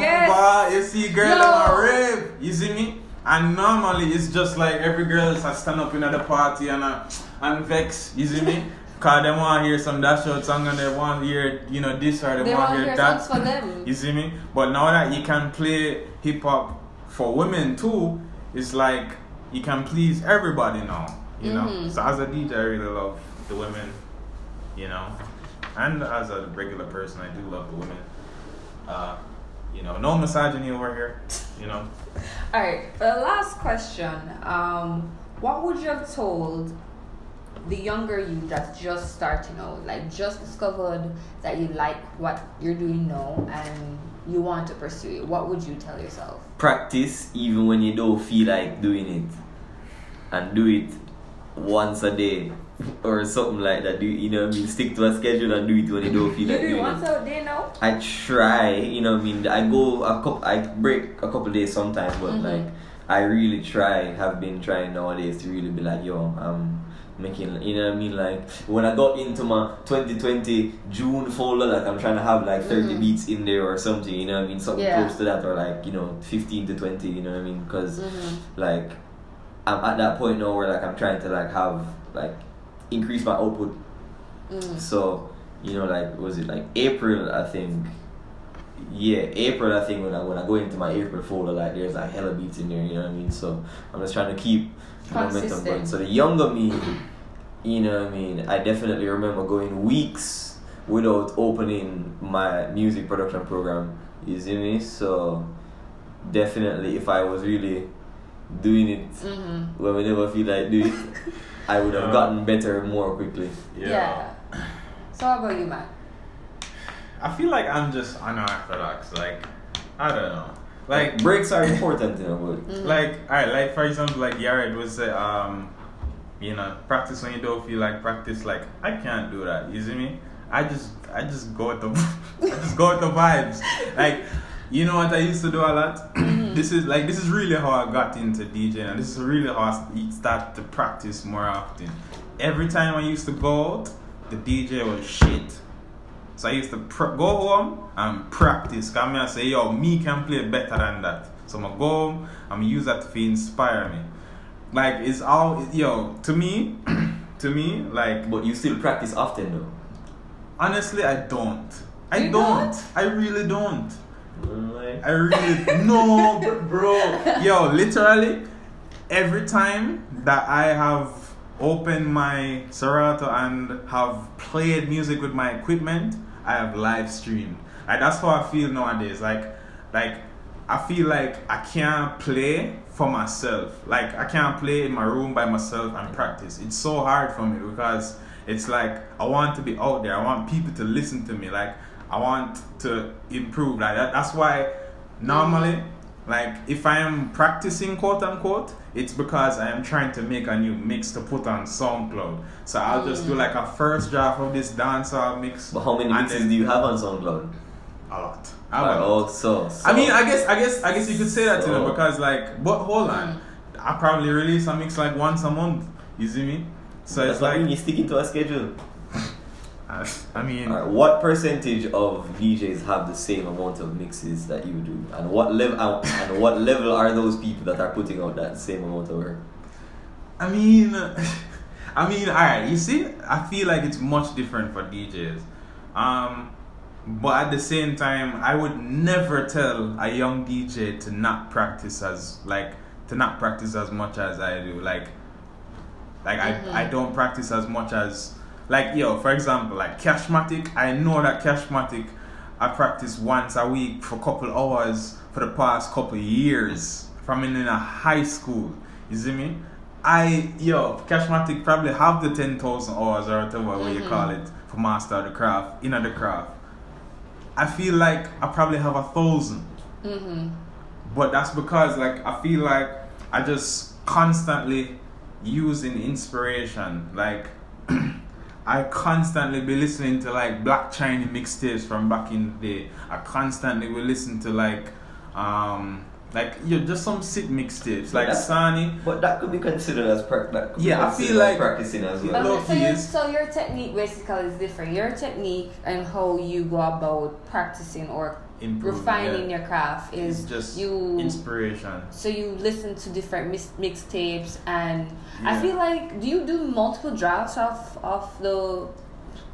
Yes. bar you see girl Yo. my rib you see me and normally it's just like every girl is a stand up in at the party and uh, and vex you see me Cause they want to hear some dash out song and they want to hear, you know, this or they, They want to hear hear that. You see me? But now that you can play hip hop for women too, it's like you can please everybody now. You know? Mhm. So as a DJ, I really love the women, you know? And as a regular person, I do love the women. Uh, you know, no misogyny over here, you know? All right. For the last question, um, what would you have told the younger you that's just starting out, like just discovered that you like what you're doing now and you want to pursue it? What would you tell yourself? Practice even when you don't feel like doing it, and do it once a day or something like that. Do you know what I mean? Stick to a schedule and do it when you don't feel You like do it doing once it. a day now? I try, you know what I mean. I go a couple, I break a couple days sometimes, but Mhm. like I really try, have been trying nowadays to really be like, yo, I'm making, you know what I mean. Like when I got into my 2020 June folder, like I'm trying to have like 30 Mhm. beats in there or something, you know what I mean, something Yeah. close to that, or like you know 15 to 20, you know what I mean, because Mhm. like I'm at that point now where like I'm trying to like have like increase my output Mm. so, you know, like was it like April? I think. Yeah, April. I think when I when I go into my April folder, like there's like hella beats in there. You know what I mean? So I'm just trying to keep the momentum Consistent. going. So the younger me, you know what I mean. I definitely remember going weeks without opening my music production program. You see me? So definitely, if I was really doing it Mhm. when we never feel like doing it, I would have Yeah. gotten better more quickly. Yeah. yeah. So how about you, Matt? I feel like I'm just unorthodox. Like, I don't know. Like, breaks are important, you know, but Mhm. like alright like for example like Yared would say um you know practice when you don't feel like practice like I can't do that you see me I just I just go with the I just go with the vibes like you know what I used to do a lot mm-hmm. this is like this is really how I got into DJing and this is really how I st- started to practice more often every time I used to go out the DJ was shit So I used to pr- go home and practice. Come here and say, yo, me can play better than that. So I'm go home, I'm use that to inspire me. Like it's all yo, to me, to me, like But you still practice often though. honestly I don't. I don't. don't? I really don't. Like, I really no, bro. Yo, literally, every time that I have opened my Serato and have played music with my equipment, I have live streamed. Like that's how I feel nowadays. Like, like I feel like I can't play for myself. Like I can't play in my room by myself and practice. It's so hard for me because it's like I want to be out there. I want people to listen to me. Like I want to improve. Like that, that's why normally, like if I am practicing quote unquote, it's because I am trying to make a new mix to put on SoundCloud. So I'll just do like a first draft of this dancehall mix. but how many mixes then- do you have on SoundCloud? A lot. Like, A lot. oh, so, so. I mean, I guess, I guess, I guess you could say that to So- them because, like, but hold on, I probably release a mix like once a month. You see me? So that's it's what I mean, like, you stick into a schedule. I, I mean, Alright, what percentage of DJs have the same amount of mixes that you do, and what level and what level are those people that are putting out that same amount of work? I mean, I mean, all right. You see, I feel like it's much different for DJs. Um, but at the same time, I would never tell a young DJ to not practice as like to not practice as much as I do. Like, like I I mm-hmm. don't practice as much as like yo. For example, like Cashmatic. I know that Cashmatic. I practice once a week for a couple hours for the past couple years from in, in a high school. You see me? I yo Cashmatic probably have the ten thousand hours or whatever way you mm-hmm. call it for master of the craft, in the craft. I feel like I probably have a thousand. Mm-hmm. But that's because like I feel like I just constantly using inspiration. Like I constantly be listening to like Black Chiney mixtapes from back in the day. I constantly will listen to like um like you're just some sick mixtapes like That's- Sani. But that could be considered as practice. that could Yeah, I considered feel as like- practicing as well. Low Okay, so key your, so your technique basically is different. Your technique and how you go about practicing or Improve, refining yeah. your craft is It's just you. inspiration. so you listen to different mix, mixtapes and I feel like do you do multiple drafts of of the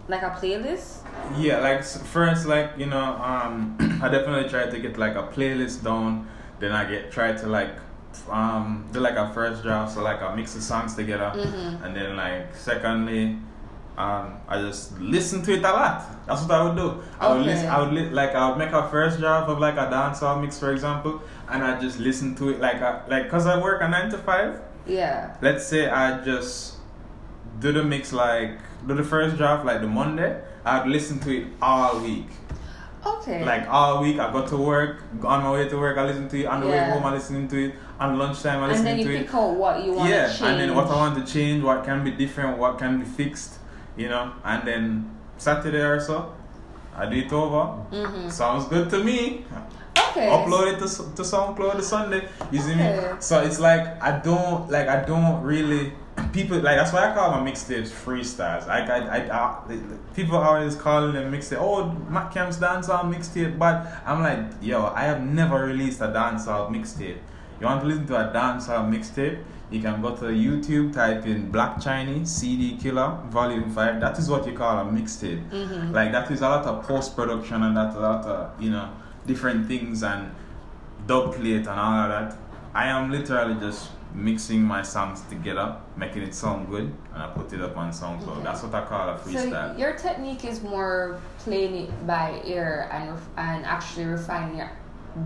like a playlist? Yeah, like first, like you know, um, I definitely try to get like a playlist down. Then I get try to like um do like a first draft, so like I mix the songs together, Mhm. and then like secondly, um, I just listen to it a lot. That's what I would do. I would listen. I would li- like I would make a first draft of like a dancehall mix, for example, and I just listen to it like a, like cause I work a nine to five. Yeah. Let's say I just do the mix like do the first draft like the Monday. I'd listen to it all week. Okay. Like all week, I go to work. On my way to work, I listen to it. On the way home, I listening to it. On lunchtime, I and listen then you to it. pick out what you want Yeah, to change. and then what I want to change, what can be different, what can be fixed, you know. And then Saturday or so, I do it over. Mhm. Sounds good to me. Okay. Upload it to, to SoundCloud Sunday. You see Okay. me? So it's like I don't like I don't really people like that's why I call my mixtapes freestyles. Like I, I, I, people always calling them mixtape. Oh, Matt Camp's dancehall mixtape, but I'm like, yo, I have never released a dancehall mixtape. You want to listen to a dancehall mixtape? You can go to YouTube, type in Black Chinese CD Killer Volume Five. That is what you call a mixtape. Mhm. Like that is a lot of post production and that a lot of you know different things and dub plate and all of that. I am literally just mixing my songs together, making it sound good, and I put it up on SoundCloud. Okay. That's what I call a freestyle. So your technique is more playing it by ear and and actually refining your,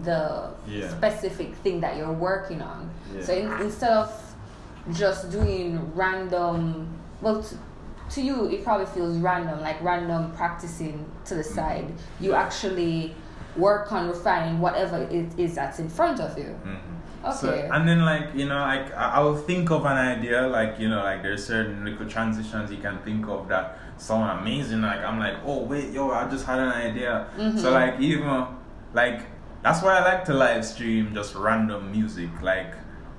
the Yeah. specific thing that you're working on. Yeah. So in, instead of just doing random, well, to, to you it probably feels random, like random practicing to the side. You actually work on refining whatever it is that's in front of you. Mhm. Okay. So, and then like you know like I, I will think of an idea like you know like there's certain little transitions you can think of that sound amazing like I'm like oh wait yo I just had an idea so Mhm. like even like that's why I like to live stream just random music like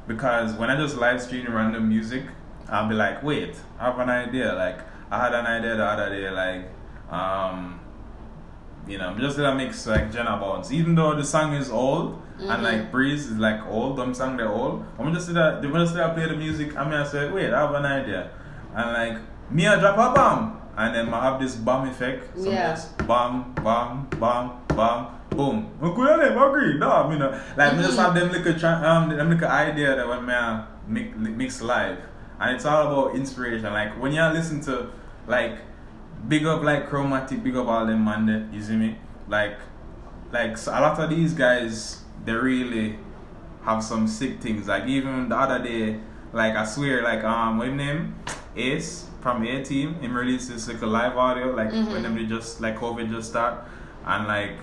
because when I just live stream random music I'll be like wait I have an idea like I had an idea the other day like um you know, I'm just gonna mix like Jenna Bounce. Even though the song is old Mm-hmm. and like Breeze is like old, them song they're old. I'm just that they just I play the music. I mean, I said, wait, I have an idea, and like me, I drop a bomb, and then I have this bomb effect. So Yeah. bomb, bomb, bomb, bomb, boom. I have agree, no, you know, like me just Mm-hmm. have them little tra- um, them little idea that when me uh, mix, mix live, and it's all about inspiration. Like when you listen to like big up like chromatic, big up all them man there, you see me? Like like so a lot of these guys they really have some sick things. Like even the other day, like I swear, like um what name? Ace from A Team, him released this like a live audio, like Mhm. when they just like COVID just start and like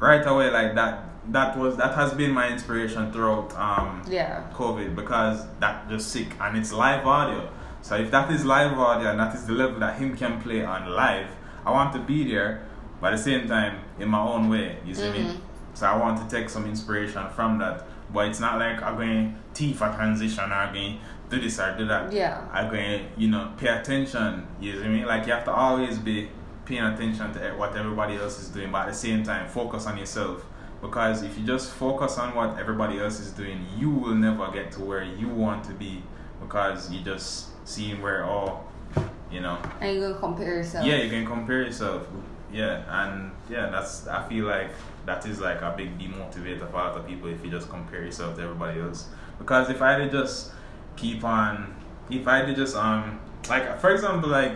right away like that that was that has been my inspiration throughout um Yeah. COVID because that just sick and it's live audio. So if that is live audio and that is the level that him can play on live, I want to be there, but at the same time in my own way. You see me? So I want to take some inspiration from that. But it's not like I'm going T for transition or I'm going do this or do that. Yeah. I'm going, you know, pay attention. You see me? Like you have to always be paying attention to what everybody else is doing, but at the same time focus on yourself. Because if you just focus on what everybody else is doing, you will never get to where you want to be because you just seeing where all, you know, And you're gonna compare yourself. yeah, you can compare yourself. Yeah, and yeah, that's I feel like that is like a big demotivator for other people if you just compare yourself to everybody else. Because if I did just keep on, if I did just um like for example like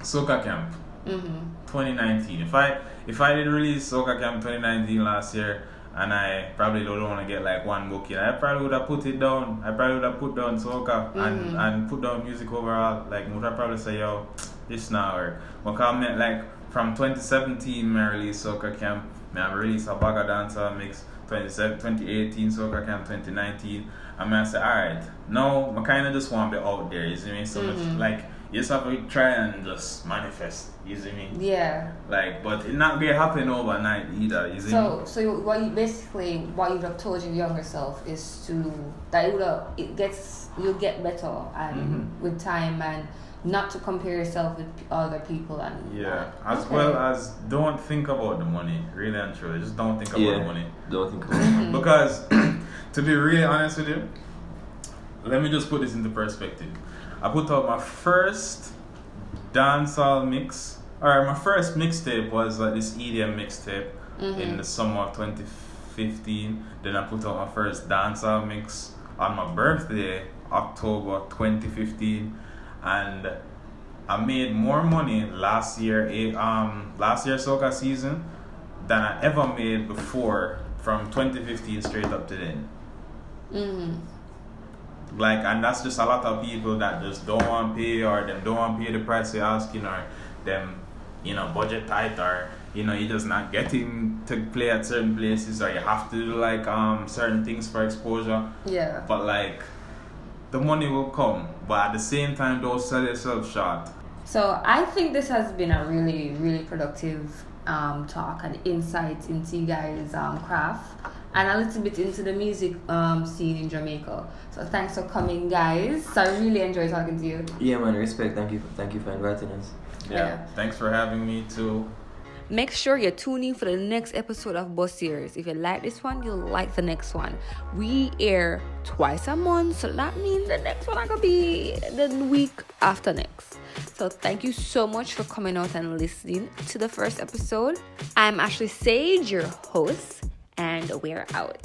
Soca Camp Mm-hmm. 2019. If I if I did release Soca Camp 2019 last year and I probably don't want to get like one booking, I probably would have put it down. I probably would have put down Soca and Mhm. and put down music overall. Like would I probably say yo, this now or because meant like from 2017 I released Soca Camp. Me I released a bag of dancer mix. 27 2018 Soca Camp 2019. I mean I say alright. Now I kinda just want to be out there, you see me? So much Mhm. like you just have to try and just manifest, you see me? Yeah. Like, but it not gonna happen overnight either. You see? So, so what you basically what you would have told your younger self is to that you would have, it gets you'll get better and Mhm. with time and not to compare yourself with other people and yeah. As Okay. well as don't think about the money. Really and truly, just don't think about Yeah. the money. Don't think about it. Mhm. Because, to be really honest with you, let me just put this into perspective. I put out my first dancehall mix, or my first mixtape was like this EDM mixtape in Mhm. the summer of 2015. Then I put out my first dancehall mix on my birthday, October 2015, and I made more money last year, eh, um, last year soca season, than I ever made before from 2015 straight up to then. Mhm. Like, and that's just a lot of people that just don't want to pay or them don't want to pay the price they're asking or them, you know, budget tight or, you know, you're just not getting to play at certain places or you have to do like um certain things for exposure. Yeah. But like, the money will come, but at the same time, don't sell yourself short. So I think this has been a really, really productive um, talk and insight into you guys' um, craft and a little bit into the music um, scene in Jamaica. So thanks for coming, guys. So I really enjoyed talking to you. Yeah, man. Respect. Thank you. Thank you for inviting us. Yeah. Yeah. Thanks for having me too. Make sure you tune in for the next episode of Bus Series. If you like this one, you'll like the next one. We air twice a month, so that means the next one could be the week after next. So thank you so much for coming out and listening to the first episode. I'm Ashley Sage, your host, and we're out.